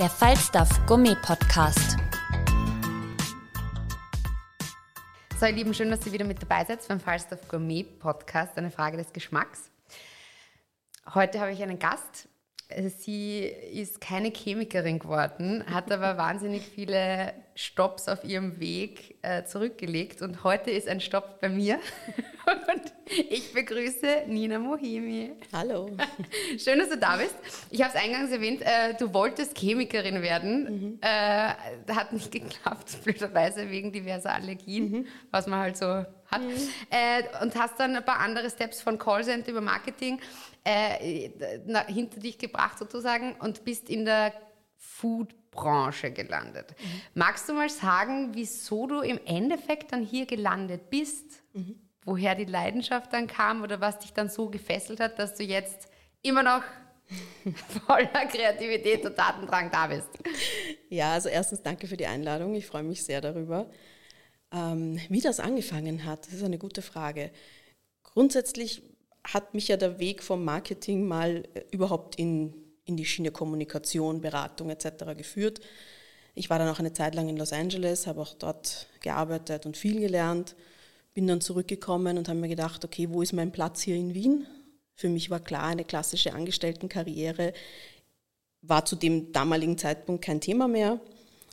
Der Falstaff Gummi Podcast. So, ihr Lieben, schön, dass ihr wieder mit dabei seid beim Falstaff Gourmet Podcast, eine Frage des Geschmacks. Heute habe ich einen Gast. Sie ist keine Chemikerin geworden, hat aber wahnsinnig viele Stops auf ihrem Weg äh, zurückgelegt und heute ist ein Stopp bei mir. Und ich begrüße Nina Mohimi. Hallo. Schön, dass du da bist. Ich habe es eingangs erwähnt, äh, du wolltest Chemikerin werden. Mhm. Äh, hat nicht geklappt, blöderweise wegen diverser Allergien, mhm. was man halt so hat. Mhm. Äh, und hast dann ein paar andere Steps von Callcenter über Marketing äh, na, hinter dich gebracht sozusagen und bist in der Food-Branche gelandet. Mhm. Magst du mal sagen, wieso du im Endeffekt dann hier gelandet bist? Mhm woher die Leidenschaft dann kam oder was dich dann so gefesselt hat, dass du jetzt immer noch voller Kreativität und Datendrang da bist. Ja, also erstens danke für die Einladung. Ich freue mich sehr darüber. Ähm, wie das angefangen hat, das ist eine gute Frage. Grundsätzlich hat mich ja der Weg vom Marketing mal äh, überhaupt in, in die Schiene Kommunikation, Beratung etc. geführt. Ich war dann auch eine Zeit lang in Los Angeles, habe auch dort gearbeitet und viel gelernt bin dann zurückgekommen und habe mir gedacht, okay, wo ist mein Platz hier in Wien? Für mich war klar, eine klassische Angestelltenkarriere war zu dem damaligen Zeitpunkt kein Thema mehr.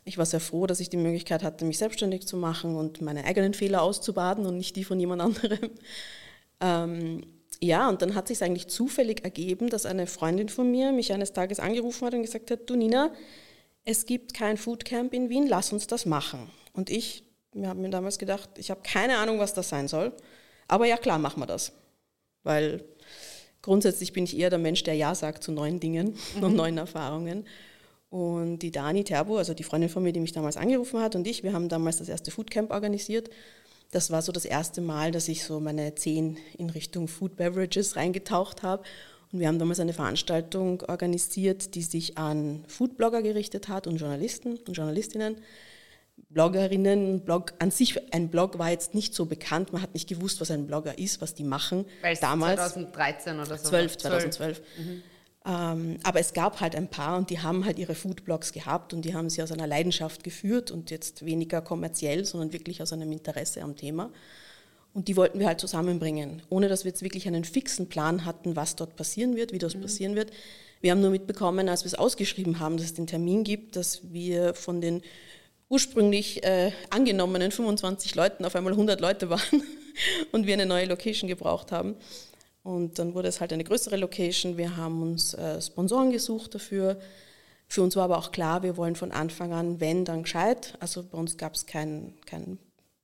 Ich war sehr froh, dass ich die Möglichkeit hatte, mich selbstständig zu machen und meine eigenen Fehler auszubaden und nicht die von jemand anderem. Ähm, ja, und dann hat sich eigentlich zufällig ergeben, dass eine Freundin von mir mich eines Tages angerufen hat und gesagt hat, du Nina, es gibt kein Foodcamp in Wien, lass uns das machen. Und ich wir haben mir damals gedacht, ich habe keine Ahnung, was das sein soll. Aber ja, klar, machen wir das. Weil grundsätzlich bin ich eher der Mensch, der Ja sagt zu neuen Dingen mhm. und neuen Erfahrungen. Und die Dani Terbo, also die Freundin von mir, die mich damals angerufen hat, und ich, wir haben damals das erste Foodcamp organisiert. Das war so das erste Mal, dass ich so meine Zehn in Richtung Food Beverages reingetaucht habe. Und wir haben damals eine Veranstaltung organisiert, die sich an Foodblogger gerichtet hat und Journalisten und Journalistinnen Bloggerinnen, Blog an sich, ein Blog war jetzt nicht so bekannt, man hat nicht gewusst, was ein Blogger ist, was die machen. Weil es damals 2013 oder so. 12, 2012. Mhm. Ähm, aber es gab halt ein paar und die haben halt ihre Foodblogs gehabt und die haben sie aus einer Leidenschaft geführt und jetzt weniger kommerziell, sondern wirklich aus einem Interesse am Thema. Und die wollten wir halt zusammenbringen, ohne dass wir jetzt wirklich einen fixen Plan hatten, was dort passieren wird, wie das mhm. passieren wird. Wir haben nur mitbekommen, als wir es ausgeschrieben haben, dass es den Termin gibt, dass wir von den ursprünglich äh, angenommenen 25 Leuten auf einmal 100 Leute waren und wir eine neue Location gebraucht haben. Und dann wurde es halt eine größere Location. Wir haben uns äh, Sponsoren gesucht dafür. Für uns war aber auch klar, wir wollen von Anfang an, wenn, dann gescheit. Also bei uns gab es kein, kein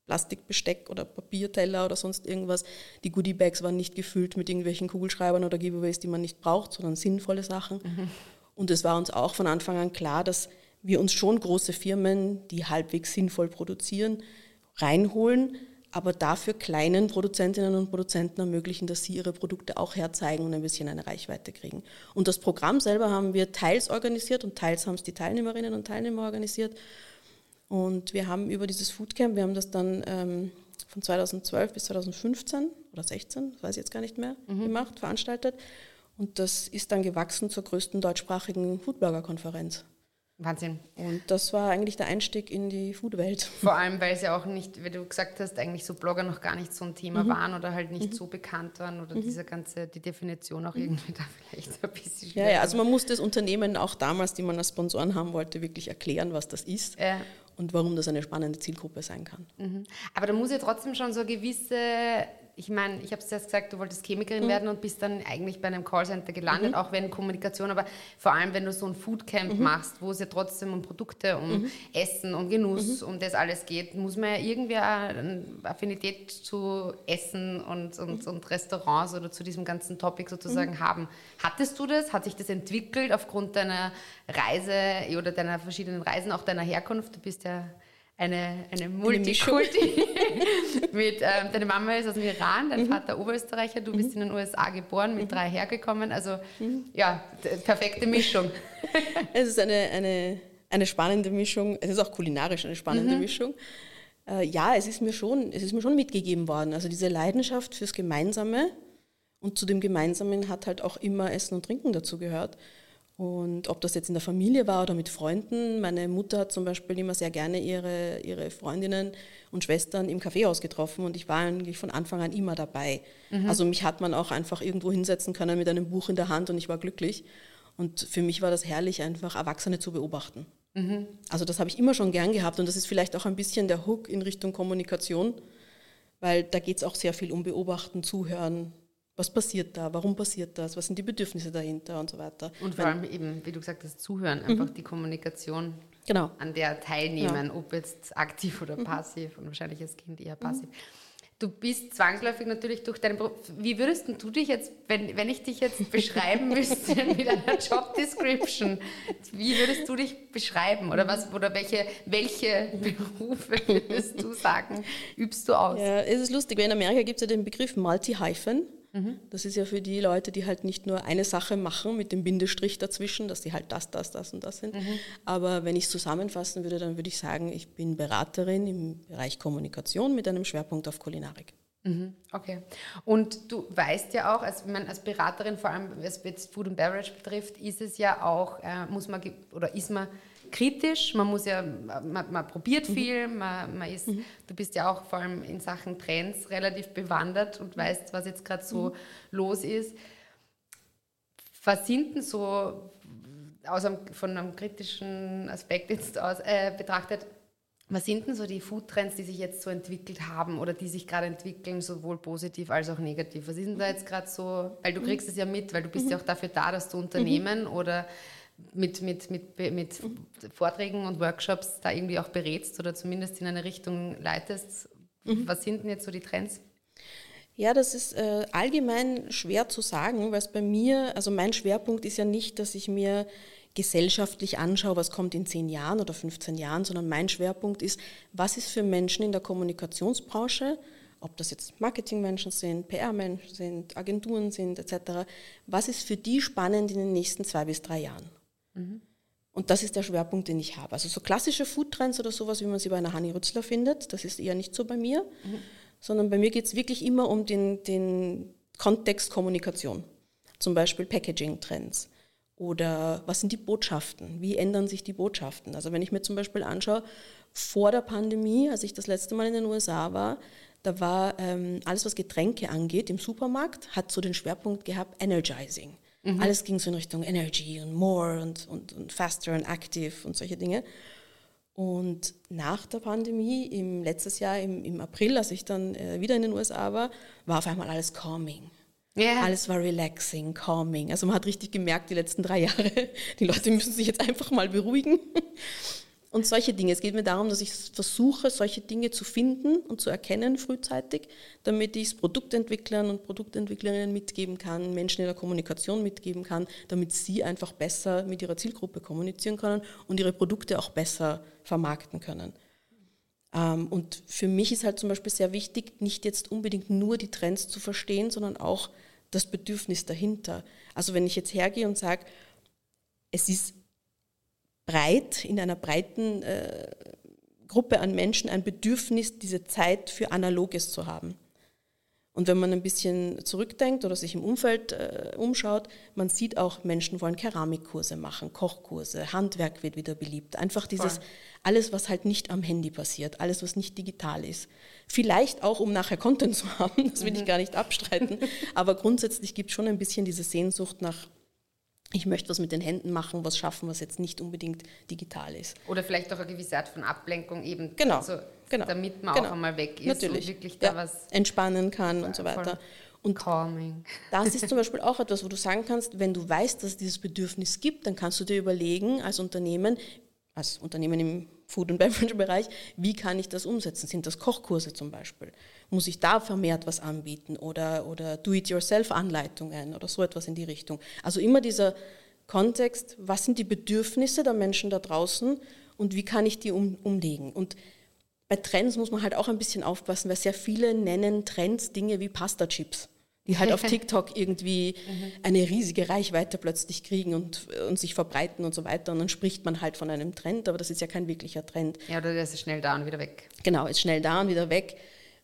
Plastikbesteck oder Papierteller oder sonst irgendwas. Die Goodiebags waren nicht gefüllt mit irgendwelchen Kugelschreibern oder Giveaways, die man nicht braucht, sondern sinnvolle Sachen. Mhm. Und es war uns auch von Anfang an klar, dass wir uns schon große Firmen, die halbwegs sinnvoll produzieren, reinholen, aber dafür kleinen Produzentinnen und Produzenten ermöglichen, dass sie ihre Produkte auch herzeigen und ein bisschen eine Reichweite kriegen. Und das Programm selber haben wir teils organisiert und teils haben es die Teilnehmerinnen und Teilnehmer organisiert. Und wir haben über dieses Foodcamp, wir haben das dann ähm, von 2012 bis 2015 oder 16, weiß ich jetzt gar nicht mehr, mhm. gemacht, veranstaltet. Und das ist dann gewachsen zur größten deutschsprachigen Foodblogger-Konferenz. Wahnsinn. Und das war eigentlich der Einstieg in die Foodwelt. Vor allem, weil es ja auch nicht, wie du gesagt hast, eigentlich so Blogger noch gar nicht so ein Thema mhm. waren oder halt nicht mhm. so bekannt waren oder mhm. diese ganze, die Definition auch mhm. irgendwie da vielleicht ein bisschen schwer. Ja, ja, also man musste das Unternehmen auch damals, die man als Sponsoren haben wollte, wirklich erklären, was das ist. Ja. Und warum das eine spannende Zielgruppe sein kann. Mhm. Aber da muss ja trotzdem schon so eine gewisse ich meine, ich habe es erst gesagt, du wolltest Chemikerin mhm. werden und bist dann eigentlich bei einem Callcenter gelandet, mhm. auch wenn Kommunikation, aber vor allem, wenn du so ein Foodcamp mhm. machst, wo es ja trotzdem um Produkte, um mhm. Essen, um Genuss, mhm. um das alles geht, muss man ja irgendwie eine Affinität zu Essen und, und, und Restaurants oder zu diesem ganzen Topic sozusagen haben. Hattest du das? Hat sich das entwickelt aufgrund deiner Reise oder deiner verschiedenen Reisen, auch deiner Herkunft? Du bist ja eine, eine Multikulti. mit, ähm, deine Mama ist aus dem Iran, dein mhm. Vater Oberösterreicher, du bist mhm. in den USA geboren, mit mhm. drei hergekommen. Also mhm. ja, perfekte Mischung. es ist eine, eine, eine spannende Mischung. Es ist auch kulinarisch eine spannende mhm. Mischung. Äh, ja, es ist, mir schon, es ist mir schon mitgegeben worden. Also diese Leidenschaft fürs Gemeinsame und zu dem Gemeinsamen hat halt auch immer Essen und Trinken dazu gehört. Und ob das jetzt in der Familie war oder mit Freunden, meine Mutter hat zum Beispiel immer sehr gerne ihre, ihre Freundinnen und Schwestern im Kaffeehaus getroffen und ich war eigentlich von Anfang an immer dabei. Mhm. Also mich hat man auch einfach irgendwo hinsetzen können mit einem Buch in der Hand und ich war glücklich. Und für mich war das herrlich, einfach Erwachsene zu beobachten. Mhm. Also das habe ich immer schon gern gehabt und das ist vielleicht auch ein bisschen der Hook in Richtung Kommunikation, weil da geht es auch sehr viel um Beobachten, Zuhören, was passiert da, warum passiert das, was sind die Bedürfnisse dahinter und so weiter. Und vor allem eben, wie du gesagt hast, zuhören, mhm. einfach mhm. die Kommunikation, genau. an der teilnehmen, ja. ob jetzt aktiv oder mhm. passiv und wahrscheinlich als Kind eher passiv. Mhm. Du bist zwangsläufig natürlich durch deinen Beruf. Wie würdest du dich jetzt, wenn, wenn ich dich jetzt beschreiben müsste mit einer Job Description, wie würdest du dich beschreiben? Oder, was, oder welche, welche Berufe würdest du sagen, übst du aus? Ja, es ist lustig, weil in Amerika gibt es ja den Begriff Multi-Hyphen. Mhm. Das ist ja für die Leute, die halt nicht nur eine Sache machen mit dem Bindestrich dazwischen, dass sie halt das, das, das und das sind. Mhm. Aber wenn ich es zusammenfassen würde, dann würde ich sagen, ich bin Beraterin im Bereich Kommunikation mit einem Schwerpunkt auf Kulinarik. Mhm. Okay. Und du weißt ja auch, als, als Beraterin, vor allem was jetzt Food and Beverage betrifft, ist es ja auch, äh, muss man oder ist man kritisch, man muss ja, man, man probiert mhm. viel, man, man ist, mhm. du bist ja auch vor allem in Sachen Trends relativ bewandert und weißt, was jetzt gerade so mhm. los ist. Was sind denn so, aus einem, von einem kritischen Aspekt jetzt aus äh, betrachtet, was sind denn so die Foodtrends, die sich jetzt so entwickelt haben oder die sich gerade entwickeln, sowohl positiv als auch negativ? Was ist denn da jetzt gerade so, weil du mhm. kriegst es ja mit, weil du bist ja auch dafür da, dass du Unternehmen oder mit, mit, mit, mit Vorträgen und Workshops da irgendwie auch berätst oder zumindest in eine Richtung leitest. Mhm. Was sind denn jetzt so die Trends? Ja, das ist äh, allgemein schwer zu sagen, weil es bei mir, also mein Schwerpunkt ist ja nicht, dass ich mir gesellschaftlich anschaue, was kommt in 10 Jahren oder 15 Jahren, sondern mein Schwerpunkt ist, was ist für Menschen in der Kommunikationsbranche, ob das jetzt Marketingmenschen sind, PR-Menschen sind, Agenturen sind etc., was ist für die spannend in den nächsten zwei bis drei Jahren? Mhm. Und das ist der Schwerpunkt, den ich habe. Also so klassische Foodtrends oder sowas, wie man sie bei einer Hanni Rützler findet, das ist eher nicht so bei mir, mhm. sondern bei mir geht es wirklich immer um den, den Kontext Kommunikation. Zum Beispiel Packaging-Trends. Oder was sind die Botschaften? Wie ändern sich die Botschaften? Also wenn ich mir zum Beispiel anschaue, vor der Pandemie, als ich das letzte Mal in den USA war, da war ähm, alles, was Getränke angeht, im Supermarkt, hat so den Schwerpunkt gehabt, Energizing. Mhm. Alles ging so in Richtung Energy und More und, und, und Faster und Active und solche Dinge. Und nach der Pandemie, im letztes Jahr im, im April, als ich dann äh, wieder in den USA war, war auf einmal alles calming. Yeah. Alles war relaxing, calming. Also man hat richtig gemerkt, die letzten drei Jahre, die Leute müssen sich jetzt einfach mal beruhigen. Und solche Dinge. Es geht mir darum, dass ich versuche, solche Dinge zu finden und zu erkennen frühzeitig, damit ich es Produktentwicklern und Produktentwicklerinnen mitgeben kann, Menschen in der Kommunikation mitgeben kann, damit sie einfach besser mit ihrer Zielgruppe kommunizieren können und ihre Produkte auch besser vermarkten können. Ähm, und für mich ist halt zum Beispiel sehr wichtig, nicht jetzt unbedingt nur die Trends zu verstehen, sondern auch das Bedürfnis dahinter. Also wenn ich jetzt hergehe und sage, es ist breit, in einer breiten äh, Gruppe an Menschen ein Bedürfnis, diese Zeit für Analoges zu haben. Und wenn man ein bisschen zurückdenkt oder sich im Umfeld äh, umschaut, man sieht auch, Menschen wollen Keramikkurse machen, Kochkurse, Handwerk wird wieder beliebt. Einfach dieses, Voll. alles, was halt nicht am Handy passiert, alles, was nicht digital ist. Vielleicht auch, um nachher Content zu haben, das will mhm. ich gar nicht abstreiten. Aber grundsätzlich gibt es schon ein bisschen diese Sehnsucht nach ich möchte was mit den Händen machen, was schaffen, was jetzt nicht unbedingt digital ist. Oder vielleicht auch eine gewisse Art von Ablenkung eben. Genau. Also genau. damit man genau. auch einmal weg ist Natürlich. und wirklich da ja, was entspannen kann und so weiter. Und calming. das ist zum Beispiel auch etwas, wo du sagen kannst, wenn du weißt, dass es dieses Bedürfnis gibt, dann kannst du dir überlegen als Unternehmen, als Unternehmen im Food- und Beverage-Bereich, wie kann ich das umsetzen? Sind das Kochkurse zum Beispiel? Muss ich da vermehrt was anbieten oder, oder Do-it-yourself-Anleitungen oder so etwas in die Richtung? Also immer dieser Kontext, was sind die Bedürfnisse der Menschen da draußen und wie kann ich die um, umlegen? Und bei Trends muss man halt auch ein bisschen aufpassen, weil sehr viele nennen Trends Dinge wie Pasta-Chips die halt auf TikTok irgendwie eine riesige Reichweite plötzlich kriegen und, und sich verbreiten und so weiter. Und dann spricht man halt von einem Trend, aber das ist ja kein wirklicher Trend. Ja, oder der ist schnell da und wieder weg. Genau, ist schnell da und wieder weg.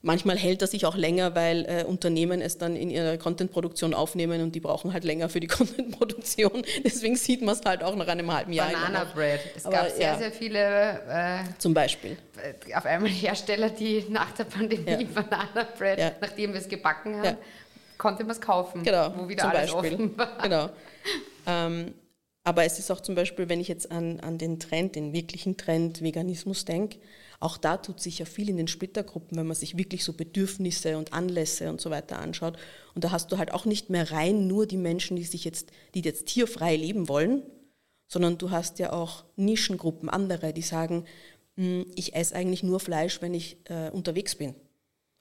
Manchmal hält er sich auch länger, weil äh, Unternehmen es dann in ihrer Content-Produktion aufnehmen und die brauchen halt länger für die Content-Produktion. Deswegen sieht man es halt auch nach einem halben Jahr. Banana. Bread. Es Aber, gab sehr, ja. sehr viele äh, Zum Beispiel. auf einmal Hersteller, die nach der Pandemie Ja. Banana Bread, Ja. nachdem wir es gebacken haben, Ja. Konnte man es kaufen, Genau, wo wieder zum alles Beispiel. offen war. Genau. Ähm, aber es ist auch zum Beispiel, wenn ich jetzt an, an den Trend, den wirklichen Trend Veganismus denke, auch da tut sich ja viel in den Splittergruppen, wenn man sich wirklich so Bedürfnisse und Anlässe und so weiter anschaut. Und da hast du halt auch nicht mehr rein nur die Menschen, die sich jetzt, die jetzt tierfrei leben wollen, sondern du hast ja auch Nischengruppen, andere, die sagen, "Hm, ich esse eigentlich nur Fleisch, wenn ich äh, unterwegs bin.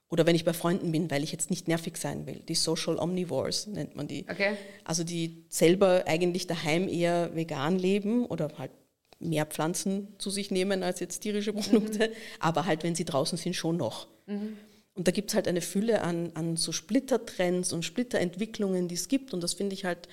Oder wenn ich bei Freunden bin, weil ich jetzt nicht nervig sein will. Die Social Omnivores nennt man die. Okay. Also die selber eigentlich daheim eher vegan leben oder halt mehr Pflanzen zu sich nehmen als jetzt tierische Produkte, aber halt, wenn sie draußen sind, schon noch. Und da gibt es halt eine Fülle an, an so Splittertrends und Splitterentwicklungen, die es gibt und das finde ich halt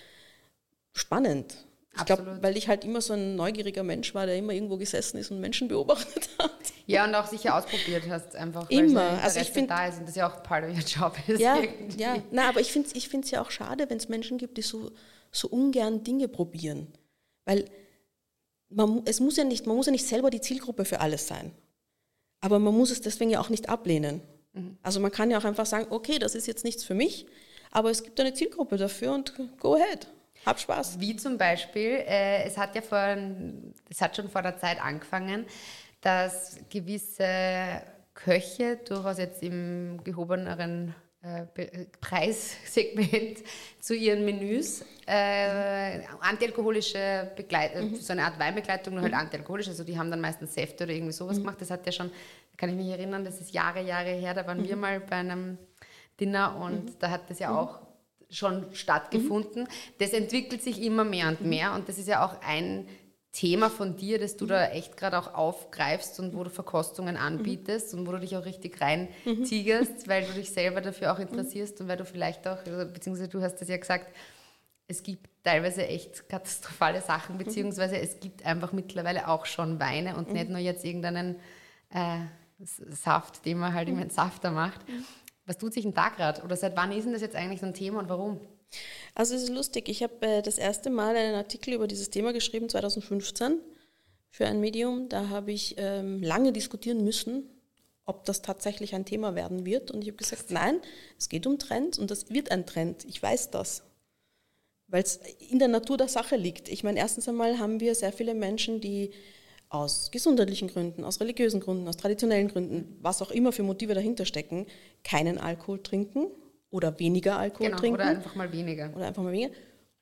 spannend. Ich glaube, weil ich halt immer so ein neugieriger Mensch war, der immer irgendwo gesessen ist und Menschen beobachtet hat. Ja, und auch sicher ausprobiert hast, einfach Immer. Also ich Interesse find- da ist und das ja auch part of your job ist. Ja, irgendwie. ja. Na, aber ich finde es ich find's ja auch schade, wenn es Menschen gibt, die so, so ungern Dinge probieren. Weil man, es muss ja nicht, man muss ja nicht selber die Zielgruppe für alles sein. Aber man muss es deswegen ja auch nicht ablehnen. Also man kann ja auch einfach sagen, okay, das ist jetzt nichts für mich, aber es gibt eine Zielgruppe dafür und go ahead. Hab Spaß. Wie zum Beispiel, äh, es hat ja vor, es hat schon vor der Zeit angefangen, dass gewisse Köche durchaus jetzt im gehobeneren äh, Be- Preissegment zu ihren Menüs äh, antialkoholische Begleitung, so eine Art Weinbegleitung, nur halt antialkoholisch, also die haben dann meistens Säfte oder irgendwie sowas gemacht. Das hat ja schon, da kann ich mich erinnern, das ist Jahre, Jahre her, da waren wir mal bei einem Dinner und da hat das ja auch schon stattgefunden. Das entwickelt sich immer mehr und mehr und das ist ja auch ein Thema von dir, das du da echt gerade auch aufgreifst und wo du Verkostungen anbietest und wo du dich auch richtig rein tigerst, weil du dich selber dafür auch interessierst und weil du vielleicht auch, also, beziehungsweise du hast das ja gesagt, es gibt teilweise echt katastrophale Sachen, beziehungsweise es gibt einfach mittlerweile auch schon Weine und nicht nur jetzt irgendeinen äh, Saft, den man halt im Entsafter macht. Was tut sich denn da gerade? Oder seit wann ist denn das jetzt eigentlich so ein Thema und warum? Also es ist lustig, ich habe äh, das erste Mal einen Artikel über dieses Thema geschrieben, 2015, für ein Medium. Da habe ich ähm, lange diskutieren müssen, ob das tatsächlich ein Thema werden wird. Und ich habe gesagt, nein, es geht um Trends und das wird ein Trend. Ich weiß das. Weil es in der Natur der Sache liegt. Ich meine, erstens einmal haben wir sehr viele Menschen, die aus gesundheitlichen Gründen, aus religiösen Gründen, aus traditionellen Gründen, was auch immer für Motive dahinter stecken, keinen Alkohol trinken oder weniger Alkohol Genau, trinken oder einfach mal weniger. oder einfach mal weniger.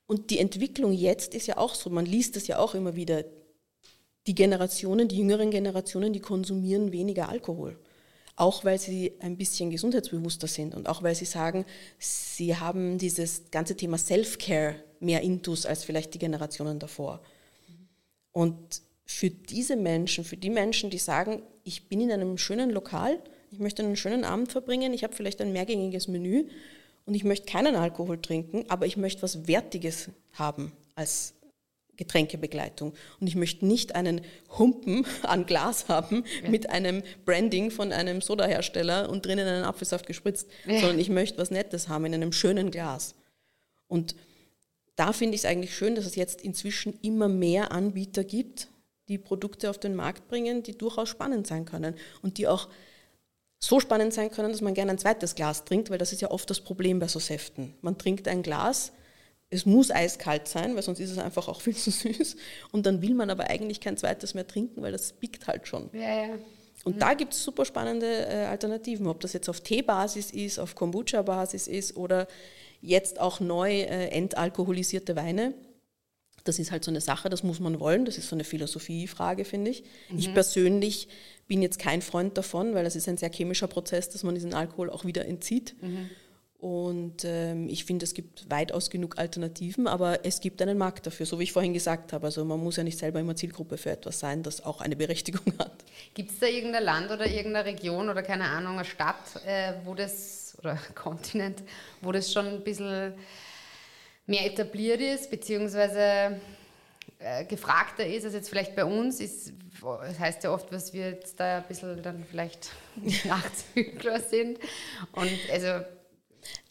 Und die Entwicklung jetzt ist ja auch so, man liest es ja auch immer wieder, die Generationen, die jüngeren Generationen, die konsumieren weniger Alkohol. Auch weil sie ein bisschen gesundheitsbewusster sind und auch weil sie sagen, sie haben dieses ganze Thema Self-Care mehr intus als vielleicht die Generationen davor. Und für diese Menschen, für die Menschen, die sagen, ich bin in einem schönen Lokal, ich möchte einen schönen Abend verbringen, ich habe vielleicht ein mehrgängiges Menü und ich möchte keinen Alkohol trinken, aber ich möchte was Wertiges haben als Getränkebegleitung. Und ich möchte nicht einen Humpen an Glas haben mit einem Branding von einem Sodahersteller und drinnen einen Apfelsaft gespritzt, Ja. sondern ich möchte was Nettes haben in einem schönen Glas. Und da finde ich es eigentlich schön, dass es jetzt inzwischen immer mehr Anbieter gibt, die Produkte auf den Markt bringen, die durchaus spannend sein können und die auch so spannend sein können, dass man gerne ein zweites Glas trinkt, weil das ist ja oft das Problem bei so Säften. Man trinkt ein Glas, es muss eiskalt sein, weil sonst ist es einfach auch viel zu süß und dann will man aber eigentlich kein zweites mehr trinken, weil das biegt halt schon. Ja, ja. Und mhm. da gibt es super spannende äh, Alternativen, ob das jetzt auf Teebasis ist, auf Kombucha-Basis ist oder jetzt auch neu äh, entalkoholisierte Weine. Das ist halt so eine Sache, das muss man wollen. Das ist so eine Philosophiefrage, finde ich. Mhm. Ich persönlich bin jetzt kein Freund davon, weil das ist ein sehr chemischer Prozess, dass man diesen Alkohol auch wieder entzieht. Mhm. Und ähm, ich finde, es gibt weitaus genug Alternativen, aber es gibt einen Markt dafür, so wie ich vorhin gesagt habe. Also man muss ja nicht selber immer Zielgruppe für etwas sein, das auch eine Berechtigung hat. Gibt es da irgendein Land oder irgendeine Region oder keine Ahnung, eine Stadt, äh, wo das, oder Kontinent, wo das schon ein bisschen mehr etabliert ist, beziehungsweise äh, gefragter ist als jetzt vielleicht bei uns, ist, das heißt ja oft, was wir jetzt da ein bisschen dann vielleicht Nachzügler sind. Und also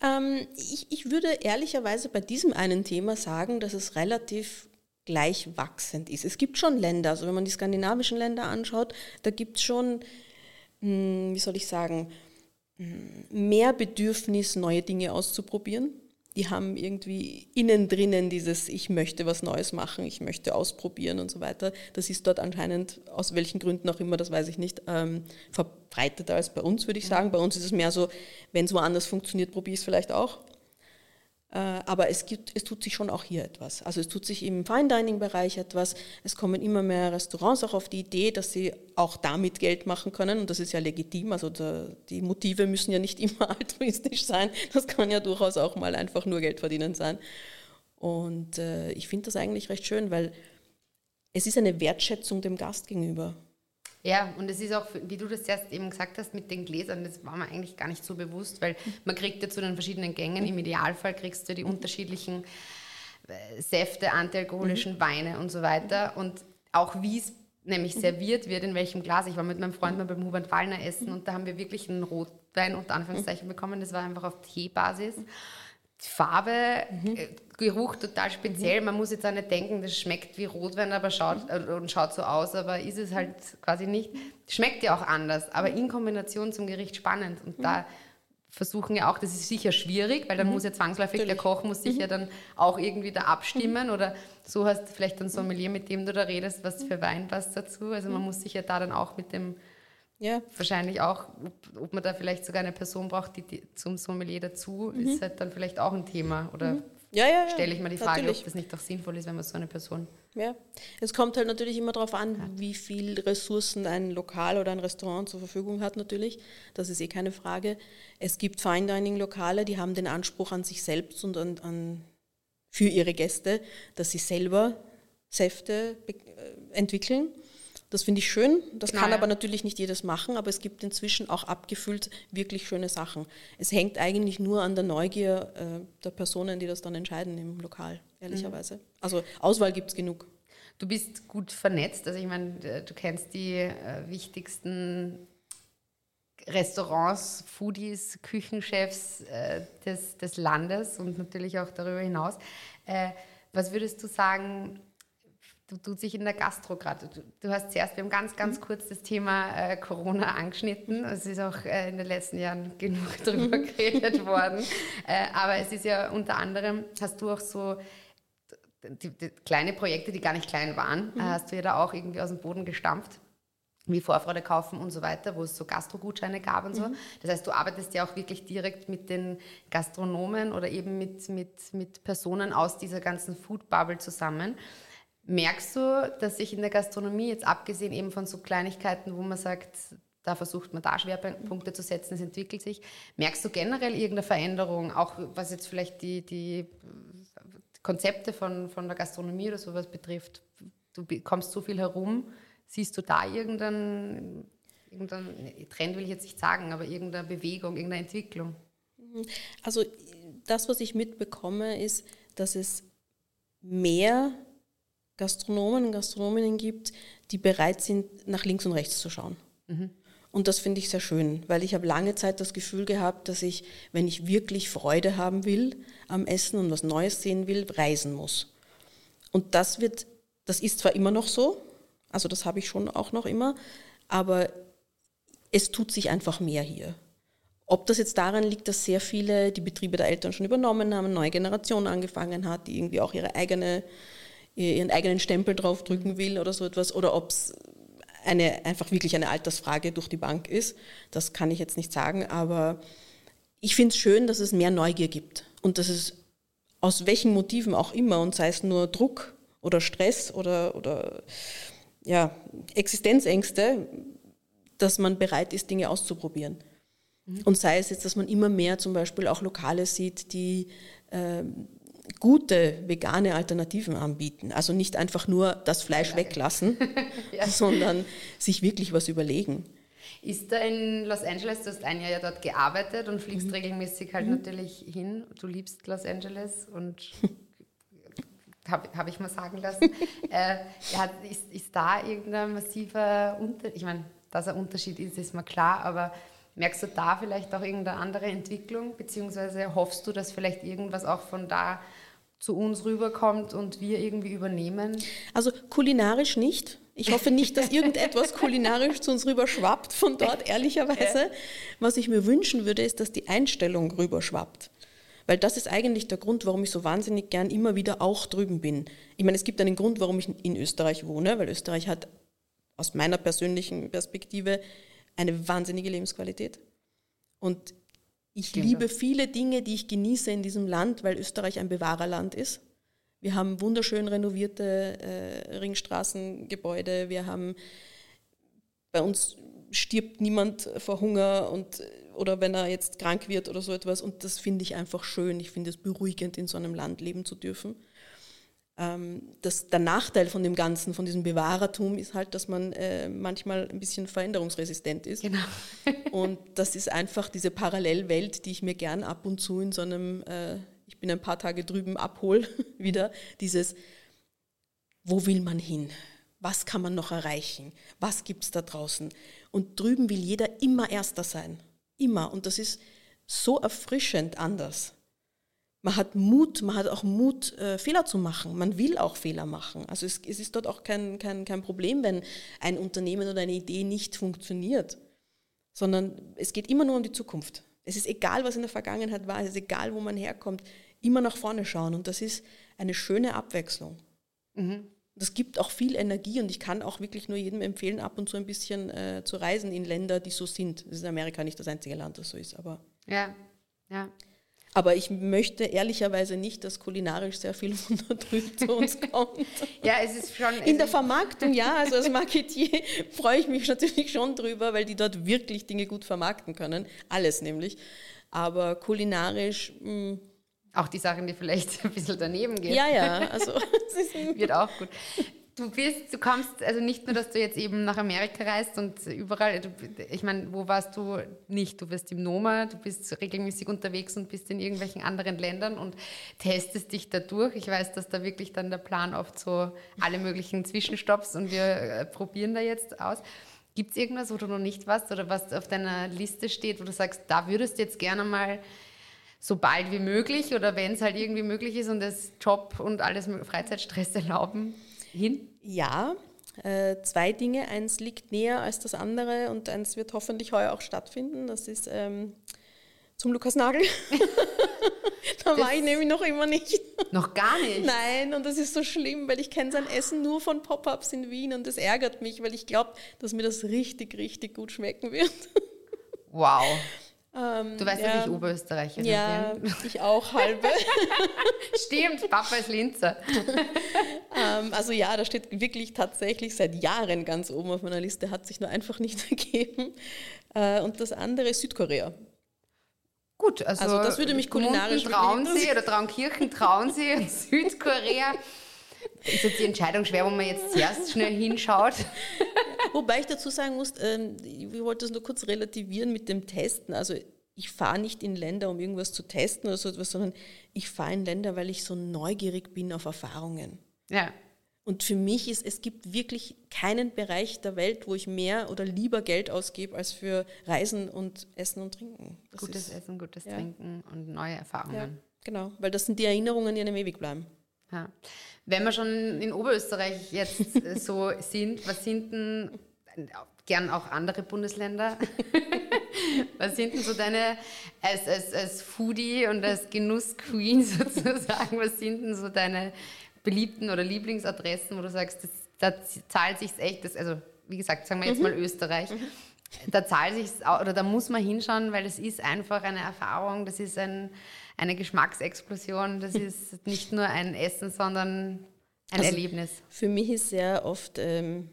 ähm, ich, ich würde ehrlicherweise bei diesem einen Thema sagen, dass es relativ gleich wachsend ist. Es gibt schon Länder, also wenn man die skandinavischen Länder anschaut, da gibt es schon, hm, wie soll ich sagen, hm, mehr Bedürfnis, neue Dinge auszuprobieren die haben irgendwie innen drinnen dieses, ich möchte was Neues machen, ich möchte ausprobieren und so weiter. Das ist dort anscheinend, aus welchen Gründen auch immer, das weiß ich nicht, ähm, verbreiteter als bei uns, würde ich sagen. Bei uns ist es mehr so, wenn es woanders funktioniert, probiere ich es vielleicht auch. Äh, aber es, gibt, es tut sich schon auch hier etwas. Also es tut sich im Fine-Dining-Bereich etwas. Es kommen immer mehr Restaurants auch auf die Idee, dass sie auch damit Geld machen können. Und das ist ja legitim. Also der, die Motive müssen ja nicht immer altruistisch sein. Das kann ja durchaus auch mal einfach nur Geld verdienen sein. Und äh, ich finde das eigentlich recht schön, weil es ist eine Wertschätzung dem Gast gegenüber. Ja, und es ist auch, wie du das erst eben gesagt hast, mit den Gläsern, das war mir eigentlich gar nicht so bewusst, weil man kriegt ja zu den verschiedenen Gängen, im Idealfall kriegst du die unterschiedlichen äh, Säfte, antialkoholischen mhm. Weine und so weiter. Und auch wie es nämlich serviert wird, in welchem Glas. Ich war mit meinem Freund mal beim Hubert Wallner essen und da haben wir wirklich einen Rotwein unter Anführungszeichen bekommen. Das war einfach auf Teebasis. Farbe, mhm. Geruch total speziell. Mhm. Man muss jetzt auch nicht denken, das schmeckt wie Rotwein aber schaut, äh, und schaut so aus, aber ist es halt quasi nicht. Schmeckt ja auch anders, aber in Kombination zum Gericht spannend. Und mhm. da versuchen ja auch, das ist sicher schwierig, weil dann mhm. muss ja zwangsläufig, Natürlich. der Koch muss sich ja mhm. dann auch irgendwie da abstimmen oder so hast du vielleicht ein Sommelier, mit dem du da redest, was für Wein passt dazu. Also man muss sich ja da dann auch mit dem ja. Wahrscheinlich auch, ob, ob, man da vielleicht sogar eine Person braucht, die, die zum Sommelier dazu, mhm. ist halt dann vielleicht auch ein Thema. Oder mhm. ja, ja, stelle ich mir die Frage, natürlich. ob das nicht auch sinnvoll ist, wenn man so eine Person. Ja, es kommt halt natürlich immer darauf an, hat. wie viel Ressourcen ein Lokal oder ein Restaurant zur Verfügung hat, natürlich. Das ist eh keine Frage. Es gibt Fine Dining Lokale, die haben den Anspruch an sich selbst und an, an für ihre Gäste, dass sie selber Säfte äh, entwickeln das finde ich schön. Das genau, kann ja. aber natürlich nicht jedes machen, aber es gibt inzwischen auch abgefüllt wirklich schöne Sachen. Es hängt eigentlich nur an der Neugier äh, der Personen, die das dann entscheiden im Lokal, ehrlicherweise. Mhm. Also Auswahl gibt es genug. Du bist gut vernetzt, also ich meine, du kennst die äh, wichtigsten Restaurants, Foodies, Küchenchefs äh, des, des Landes und natürlich auch darüber hinaus. Äh, was würdest du sagen, tut sich in der Gastro gerade. Du, du, hast zuerst, wir haben ganz, ganz mhm. kurz das Thema äh, Corona angeschnitten. Es ist auch äh, in den letzten Jahren genug darüber geredet worden. Äh, aber es ist ja unter anderem, hast du auch so die, die kleine Projekte, die gar nicht klein waren, mhm. hast du ja da auch irgendwie aus dem Boden gestampft wie Vorfreude kaufen und so weiter, wo es so Gastrogutscheine gab und so. Mhm. Das heißt, du arbeitest ja auch wirklich direkt mit den Gastronomen oder eben mit, mit, mit Personen aus dieser ganzen Food Bubble zusammen. Merkst du, dass sich in der Gastronomie, jetzt abgesehen eben von so Kleinigkeiten, wo man sagt, da versucht man da Schwerpunkte zu setzen, es entwickelt sich, merkst du generell irgendeine Veränderung, auch was jetzt vielleicht die, die Konzepte von, von der Gastronomie oder sowas betrifft? Du kommst so viel herum, siehst du da irgendeinen, irgendeinen Trend, will ich jetzt nicht sagen, aber irgendeine Bewegung, irgendeine Entwicklung? Also das, was ich mitbekomme, ist, dass es mehr Gastronomen und Gastronominnen gibt, die bereit sind, nach links und rechts zu schauen. Mhm. Und das finde ich sehr schön, weil ich habe lange Zeit das Gefühl gehabt, dass ich, wenn ich wirklich Freude haben will am Essen und was Neues sehen will, reisen muss. Und das wird, das ist zwar immer noch so, also das habe ich schon auch noch immer, aber es tut sich einfach mehr hier. Ob das jetzt daran liegt, dass sehr viele die Betriebe der Eltern schon übernommen haben, eine neue Generation angefangen hat, die irgendwie auch ihre eigene ihren eigenen Stempel draufdrücken will oder so etwas, oder ob es eine, einfach wirklich eine Altersfrage durch die Bank ist. Das kann ich jetzt nicht sagen, aber ich finde es schön, dass es mehr Neugier gibt und dass es aus welchen Motiven auch immer, und sei es nur Druck oder Stress oder, oder ja, Existenzängste, dass man bereit ist, Dinge auszuprobieren. Mhm. Und sei es jetzt, dass man immer mehr zum Beispiel auch Lokale sieht, die äh, gute vegane Alternativen anbieten. Also nicht einfach nur das Fleisch weglassen, ja. sondern sich wirklich was überlegen. Ist da in Los Angeles, du hast ein Jahr ja dort gearbeitet und fliegst mhm. regelmäßig halt mhm. natürlich hin. Du liebst Los Angeles und habe hab ich mal sagen lassen. äh, ja, ist, ist da irgendein massiver Unterschied? Ich meine, dass ein Unterschied ist, ist mir klar, aber merkst du da vielleicht auch irgendeine andere Entwicklung? Beziehungsweise hoffst du, dass vielleicht irgendwas auch von da zu uns rüberkommt und wir irgendwie übernehmen? Also kulinarisch nicht. Ich hoffe nicht, dass irgendetwas kulinarisch zu uns rüberschwappt von dort, ehrlicherweise. Was ich mir wünschen würde, ist, dass die Einstellung rüberschwappt. Weil das ist eigentlich der Grund, warum ich so wahnsinnig gern immer wieder auch drüben bin. Ich meine, es gibt einen Grund, warum ich in Österreich wohne, weil Österreich hat aus meiner persönlichen Perspektive eine wahnsinnige Lebensqualität. Und ich Stimmt liebe das. viele Dinge, die ich genieße in diesem Land, weil Österreich ein Bewahrerland ist. Wir haben wunderschön renovierte äh, Ringstraßengebäude. Wir haben bei uns stirbt niemand vor Hunger und oder wenn er jetzt krank wird oder so etwas. Und das finde ich einfach schön. Ich finde es beruhigend, in so einem Land leben zu dürfen. Ähm, das, der Nachteil von dem Ganzen, von diesem Bewahrertum, ist halt, dass man äh, manchmal ein bisschen veränderungsresistent ist. Genau. und das ist einfach diese Parallelwelt, die ich mir gern ab und zu in so einem, äh, ich bin ein paar Tage drüben, abhol wieder. Dieses, wo will man hin? Was kann man noch erreichen? Was gibt es da draußen? Und drüben will jeder immer Erster sein. Immer. Und das ist so erfrischend anders. Man hat Mut, man hat auch Mut, äh, Fehler zu machen. Man will auch Fehler machen. Also es, es ist dort auch kein, kein, kein Problem, wenn ein Unternehmen oder eine Idee nicht funktioniert, sondern es geht immer nur um die Zukunft. Es ist egal, was in der Vergangenheit war, es ist egal, wo man herkommt, immer nach vorne schauen. Und das ist eine schöne Abwechslung. Mhm. Das gibt auch viel Energie und ich kann auch wirklich nur jedem empfehlen, ab und zu ein bisschen äh, zu reisen in Länder, die so sind. Das ist Amerika nicht das einzige Land, das so ist, aber. Ja, ja. Aber ich möchte ehrlicherweise nicht, dass kulinarisch sehr viel von da drüben zu uns kommt. ja, es ist schon. In der Vermarktung, ja, also als Marketier freue ich mich natürlich schon drüber, weil die dort wirklich Dinge gut vermarkten können. Alles nämlich. Aber kulinarisch. Mh, hm, auch die Sachen, die vielleicht ein bisschen daneben gehen. Ja, ja, also wird auch gut. Du bist, du kommst, also nicht nur, dass du jetzt eben nach Amerika reist und überall, du, ich meine, wo warst du nicht? Du bist im Noma, du bist regelmäßig unterwegs und bist in irgendwelchen anderen Ländern und testest dich da durch. Ich weiß, dass da wirklich dann der Plan oft so alle möglichen Zwischenstopps und wir äh, probieren da jetzt aus. Gibt es irgendwas, wo du noch nicht warst oder was auf deiner Liste steht, wo du sagst, da würdest du jetzt gerne mal so bald wie möglich oder wenn es halt irgendwie möglich ist und das Job und alles Freizeitstress erlauben, hin? Ja, äh, zwei Dinge. Eins liegt näher als das andere und eins wird hoffentlich heuer auch stattfinden. Das ist ähm, zum Lukas Nagel. da war ich nämlich noch immer nicht. Noch gar nicht? Nein, und das ist so schlimm, weil ich kenne sein Essen nur von Pop-ups in Wien und das ärgert mich, weil ich glaube, dass mir das richtig, richtig gut schmecken wird. Wow. Ähm, du weißt ja, dass ich Oberösterreicherin ja, bin. ich auch halbe. Stimmt, Papa ist Linzer. ähm, also ja, da steht wirklich tatsächlich seit Jahren ganz oben auf meiner Liste, hat sich nur einfach nicht ergeben. Äh, und das andere ist Südkorea. Gut, also, also das würde mich kulinarisch Traunsee oder Traunkirchen, Traunsee und Südkorea. Ist jetzt die Entscheidung schwer, wo man jetzt zuerst schnell hinschaut? Wobei ich dazu sagen muss, ähm, ich wollte es nur kurz relativieren mit dem Testen. Also ich fahre nicht in Länder, um irgendwas zu testen oder so etwas, sondern ich fahre in Länder, weil ich so neugierig bin auf Erfahrungen. Ja. Und für mich ist, es gibt wirklich keinen Bereich der Welt, wo ich mehr oder lieber Geld ausgebe als für Reisen und Essen und Trinken. Das gutes ist, Essen, gutes ja. Trinken und neue Erfahrungen. Ja, genau, weil das sind die Erinnerungen, die einem ewig bleiben. Ja. Wenn wir schon in Oberösterreich jetzt so sind, was sind denn, gern auch andere Bundesländer, was sind denn so deine, als, als, als Foodie und als Genuss-Queen sozusagen, was sind denn so deine beliebten oder Lieblingsadressen, wo du sagst, das, da zahlt sich echt, das, also wie gesagt, sagen wir jetzt mal Österreich, da zahlt sich oder da muss man hinschauen, weil das ist einfach eine Erfahrung, das ist ein, eine Geschmacksexplosion, das ist nicht nur ein Essen, sondern ein also Erlebnis. Für mich ist sehr oft ähm,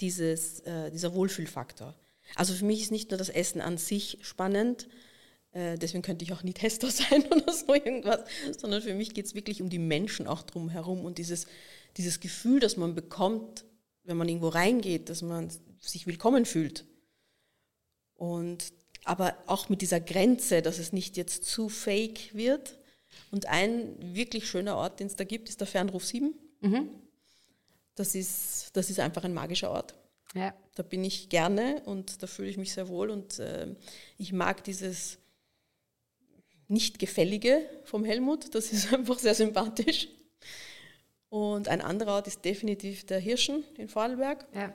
dieses, äh, dieser Wohlfühlfaktor. Also für mich ist nicht nur das Essen an sich spannend, äh, deswegen könnte ich auch nie Tester sein oder so irgendwas, sondern für mich geht es wirklich um die Menschen auch drumherum und dieses, dieses Gefühl, das man bekommt, wenn man irgendwo reingeht, dass man sich willkommen fühlt. Und aber auch mit dieser Grenze, dass es nicht jetzt zu fake wird. Und ein wirklich schöner Ort, den es da gibt, ist der Fernruf 7. Mhm. Das, ist, das ist einfach ein magischer Ort. Ja. Da bin ich gerne und da fühle ich mich sehr wohl und äh, ich mag dieses Nicht-Gefällige vom Helmut. Das ist einfach sehr sympathisch. Und ein anderer Ort ist definitiv der Hirschen in Vorarlberg. Ja.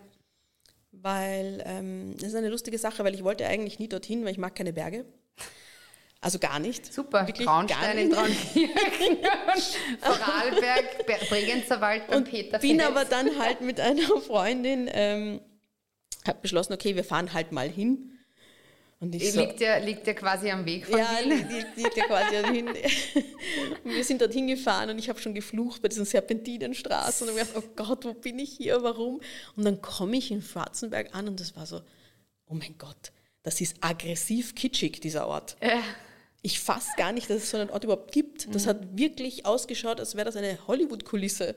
Weil ähm, das ist eine lustige Sache, weil ich wollte eigentlich nie dorthin, weil ich mag keine Berge. Also gar nicht. Super, Wirklich Traunstein in Traunkirchen, Vorarlberg, Bregenzer Wald und Peter bin aber dann halt mit einer Freundin, ähm, habe beschlossen, okay, wir fahren halt mal hin. Und ich so, liegt, ja, liegt ja quasi am Weg von Ja, liegt, liegt, liegt ja quasi hin. Und wir sind dorthin gefahren und ich habe schon geflucht bei diesen Serpentinenstraßen und ich gedacht, oh Gott, wo bin ich hier, warum? Und dann komme ich in Schwarzenberg an und das war so, oh mein Gott, das ist aggressiv kitschig, dieser Ort. Ja. Ich fasse gar nicht, dass es so einen Ort überhaupt gibt. Das mhm. hat wirklich ausgeschaut, als wäre das eine Hollywood-Kulisse.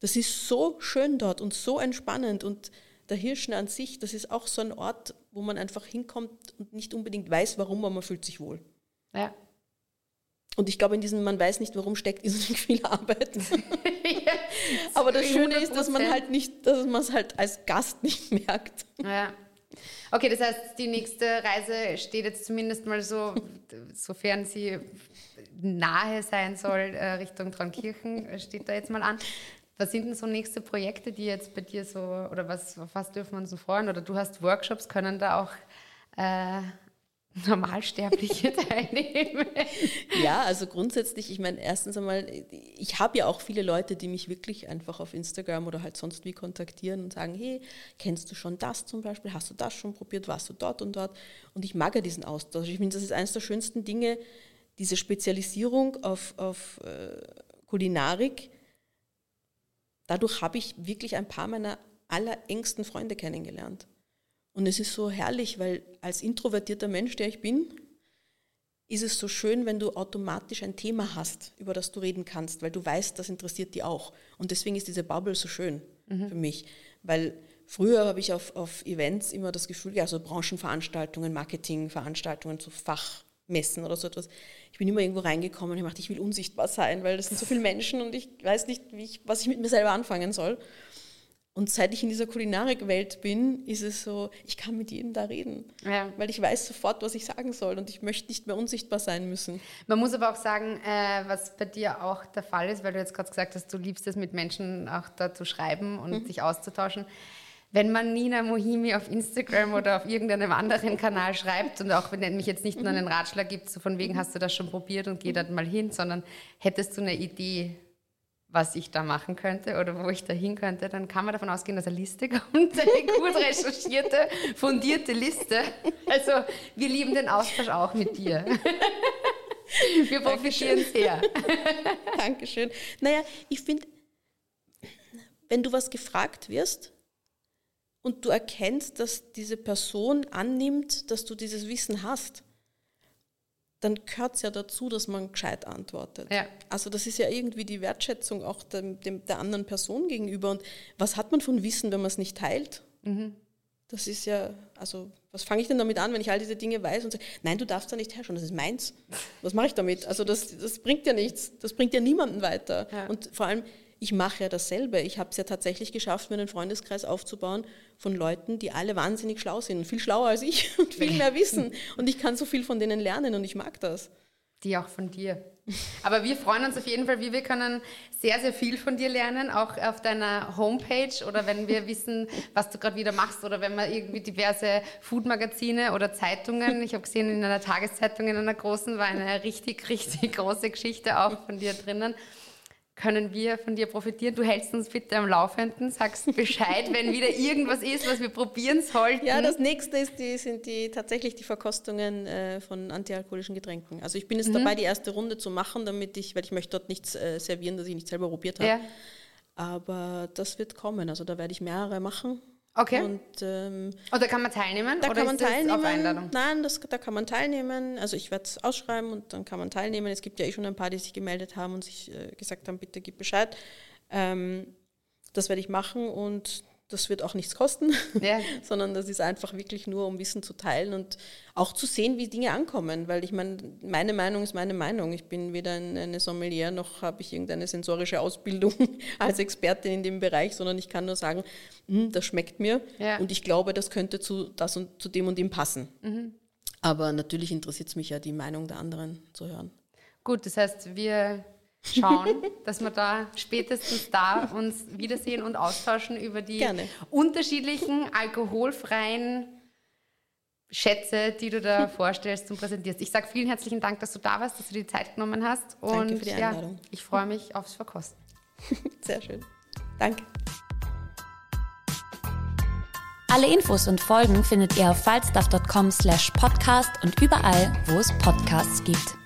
Das ist so schön dort und so entspannend und der Hirschen an sich, das ist auch so ein Ort, wo man einfach hinkommt und nicht unbedingt weiß, warum, aber man fühlt sich wohl. Ja. Und ich glaube, in diesem man weiß nicht, warum steckt irrsinnig viel Arbeit. ja, aber das Schöne ist, dass man halt nicht, dass man es halt als Gast nicht merkt. Ja. Okay, das heißt, die nächste Reise steht jetzt zumindest mal so, sofern sie nahe sein soll, äh, Richtung Traunkirchen, steht da jetzt mal an. Was sind denn so nächste Projekte, die jetzt bei dir so, oder was, was dürfen wir uns freuen? Oder du hast Workshops, können da auch äh, Normalsterbliche teilnehmen? ja, also grundsätzlich, ich meine, erstens einmal, ich habe ja auch viele Leute, die mich wirklich einfach auf Instagram oder halt sonst wie kontaktieren und sagen, hey, kennst du schon das zum Beispiel? Hast du das schon probiert? Warst du dort und dort? Und ich mag ja diesen Austausch. Ich finde, das ist eines der schönsten Dinge, diese Spezialisierung auf, auf äh, Kulinarik dadurch habe ich wirklich ein paar meiner allerengsten Freunde kennengelernt. Und es ist so herrlich, weil als introvertierter Mensch, der ich bin, ist es so schön, wenn du automatisch ein Thema hast, über das du reden kannst, weil du weißt, das interessiert die auch. Und deswegen ist diese Bubble so schön mhm. für mich, weil früher habe ich auf, auf Events immer das Gefühl, ja, so Branchenveranstaltungen, Marketingveranstaltungen, so Fachmessen oder so etwas ich bin immer irgendwo reingekommen und ich dachte, ich will unsichtbar sein, weil das sind so viele Menschen und ich weiß nicht, ich, was ich mit mir selber anfangen soll. Und seit ich in dieser Kulinarikwelt bin, ist es so, ich kann mit jedem da reden, ja. weil ich weiß sofort, was ich sagen soll und ich möchte nicht mehr unsichtbar sein müssen. Man muss aber auch sagen, äh, was bei dir auch der Fall ist, weil du jetzt gerade gesagt hast, du liebst es mit Menschen auch da zu schreiben und mhm. sich auszutauschen wenn man Nina Mohimi auf Instagram oder auf irgendeinem anderen Kanal schreibt und auch wenn er mich jetzt nicht nur einen Ratschlag gibt, so von wegen hast du das schon probiert und geh dann mal hin, sondern hättest du eine Idee, was ich da machen könnte oder wo ich da hin könnte, dann kann man davon ausgehen, dass eine Liste kommt, eine gut recherchierte, fundierte Liste. Also wir lieben den Austausch auch mit dir. Wir profitieren sehr. Dankeschön. Naja, ich finde, wenn du was gefragt wirst, und du erkennst, dass diese Person annimmt, dass du dieses Wissen hast, dann gehört es ja dazu, dass man gescheit antwortet. Ja. Also das ist ja irgendwie die Wertschätzung auch dem, dem, der anderen Person gegenüber. Und was hat man von Wissen, wenn man es nicht teilt? Mhm. Das ist ja, also was fange ich denn damit an, wenn ich all diese Dinge weiß und sage, nein, du darfst da nicht herrschauen, das ist meins. Was mache ich damit? Also das, das bringt ja nichts, das bringt ja niemanden weiter. Ja. Und vor allem, ich mache ja dasselbe. Ich habe es ja tatsächlich geschafft, mir einen Freundeskreis aufzubauen von Leuten, die alle wahnsinnig schlau sind viel schlauer als ich und viel mehr wissen. Und ich kann so viel von denen lernen und ich mag das. Die auch von dir. Aber wir freuen uns auf jeden Fall, wie wir können sehr, sehr viel von dir lernen, auch auf deiner Homepage oder wenn wir wissen, was du gerade wieder machst oder wenn wir irgendwie diverse Foodmagazine oder Zeitungen, ich habe gesehen, in einer Tageszeitung, in einer großen, war eine richtig, richtig große Geschichte auch von dir drinnen können wir von dir profitieren? Du hältst uns bitte am Laufenden, sagst Bescheid, wenn wieder irgendwas ist, was wir probieren sollten. Ja, das nächste ist die, sind die, tatsächlich die Verkostungen äh, von antialkoholischen Getränken. Also ich bin jetzt mhm. dabei, die erste Runde zu machen, damit ich, weil ich möchte dort nichts äh, servieren, das ich nicht selber probiert habe. Ja. Aber das wird kommen. Also da werde ich mehrere machen. Okay. Und, ähm, oder kann man teilnehmen? Da oder kann man teilnehmen. Nein, das, da kann man teilnehmen. Also ich werde es ausschreiben und dann kann man teilnehmen. Es gibt ja eh schon ein paar, die sich gemeldet haben und sich äh, gesagt haben, bitte gib Bescheid. Ähm, das werde ich machen und das wird auch nichts kosten, ja. sondern das ist einfach wirklich nur, um Wissen zu teilen und auch zu sehen, wie Dinge ankommen. Weil ich meine, meine Meinung ist meine Meinung. Ich bin weder eine Sommelier noch habe ich irgendeine sensorische Ausbildung als Expertin in dem Bereich, sondern ich kann nur sagen, hm, das schmeckt mir ja. und ich glaube, das könnte zu, das und, zu dem und dem passen. Mhm. Aber natürlich interessiert es mich ja, die Meinung der anderen zu hören. Gut, das heißt, wir schauen, dass wir da spätestens da uns wiedersehen und austauschen über die Gerne. unterschiedlichen alkoholfreien Schätze, die du da vorstellst und präsentierst. Ich sage vielen herzlichen Dank, dass du da warst, dass du die Zeit genommen hast. Und Danke für die Einladung. Ja, ich freue mich aufs Verkosten. Sehr schön. Danke. Alle Infos und Folgen findet ihr auf falstaff.com slash podcast und überall, wo es Podcasts gibt.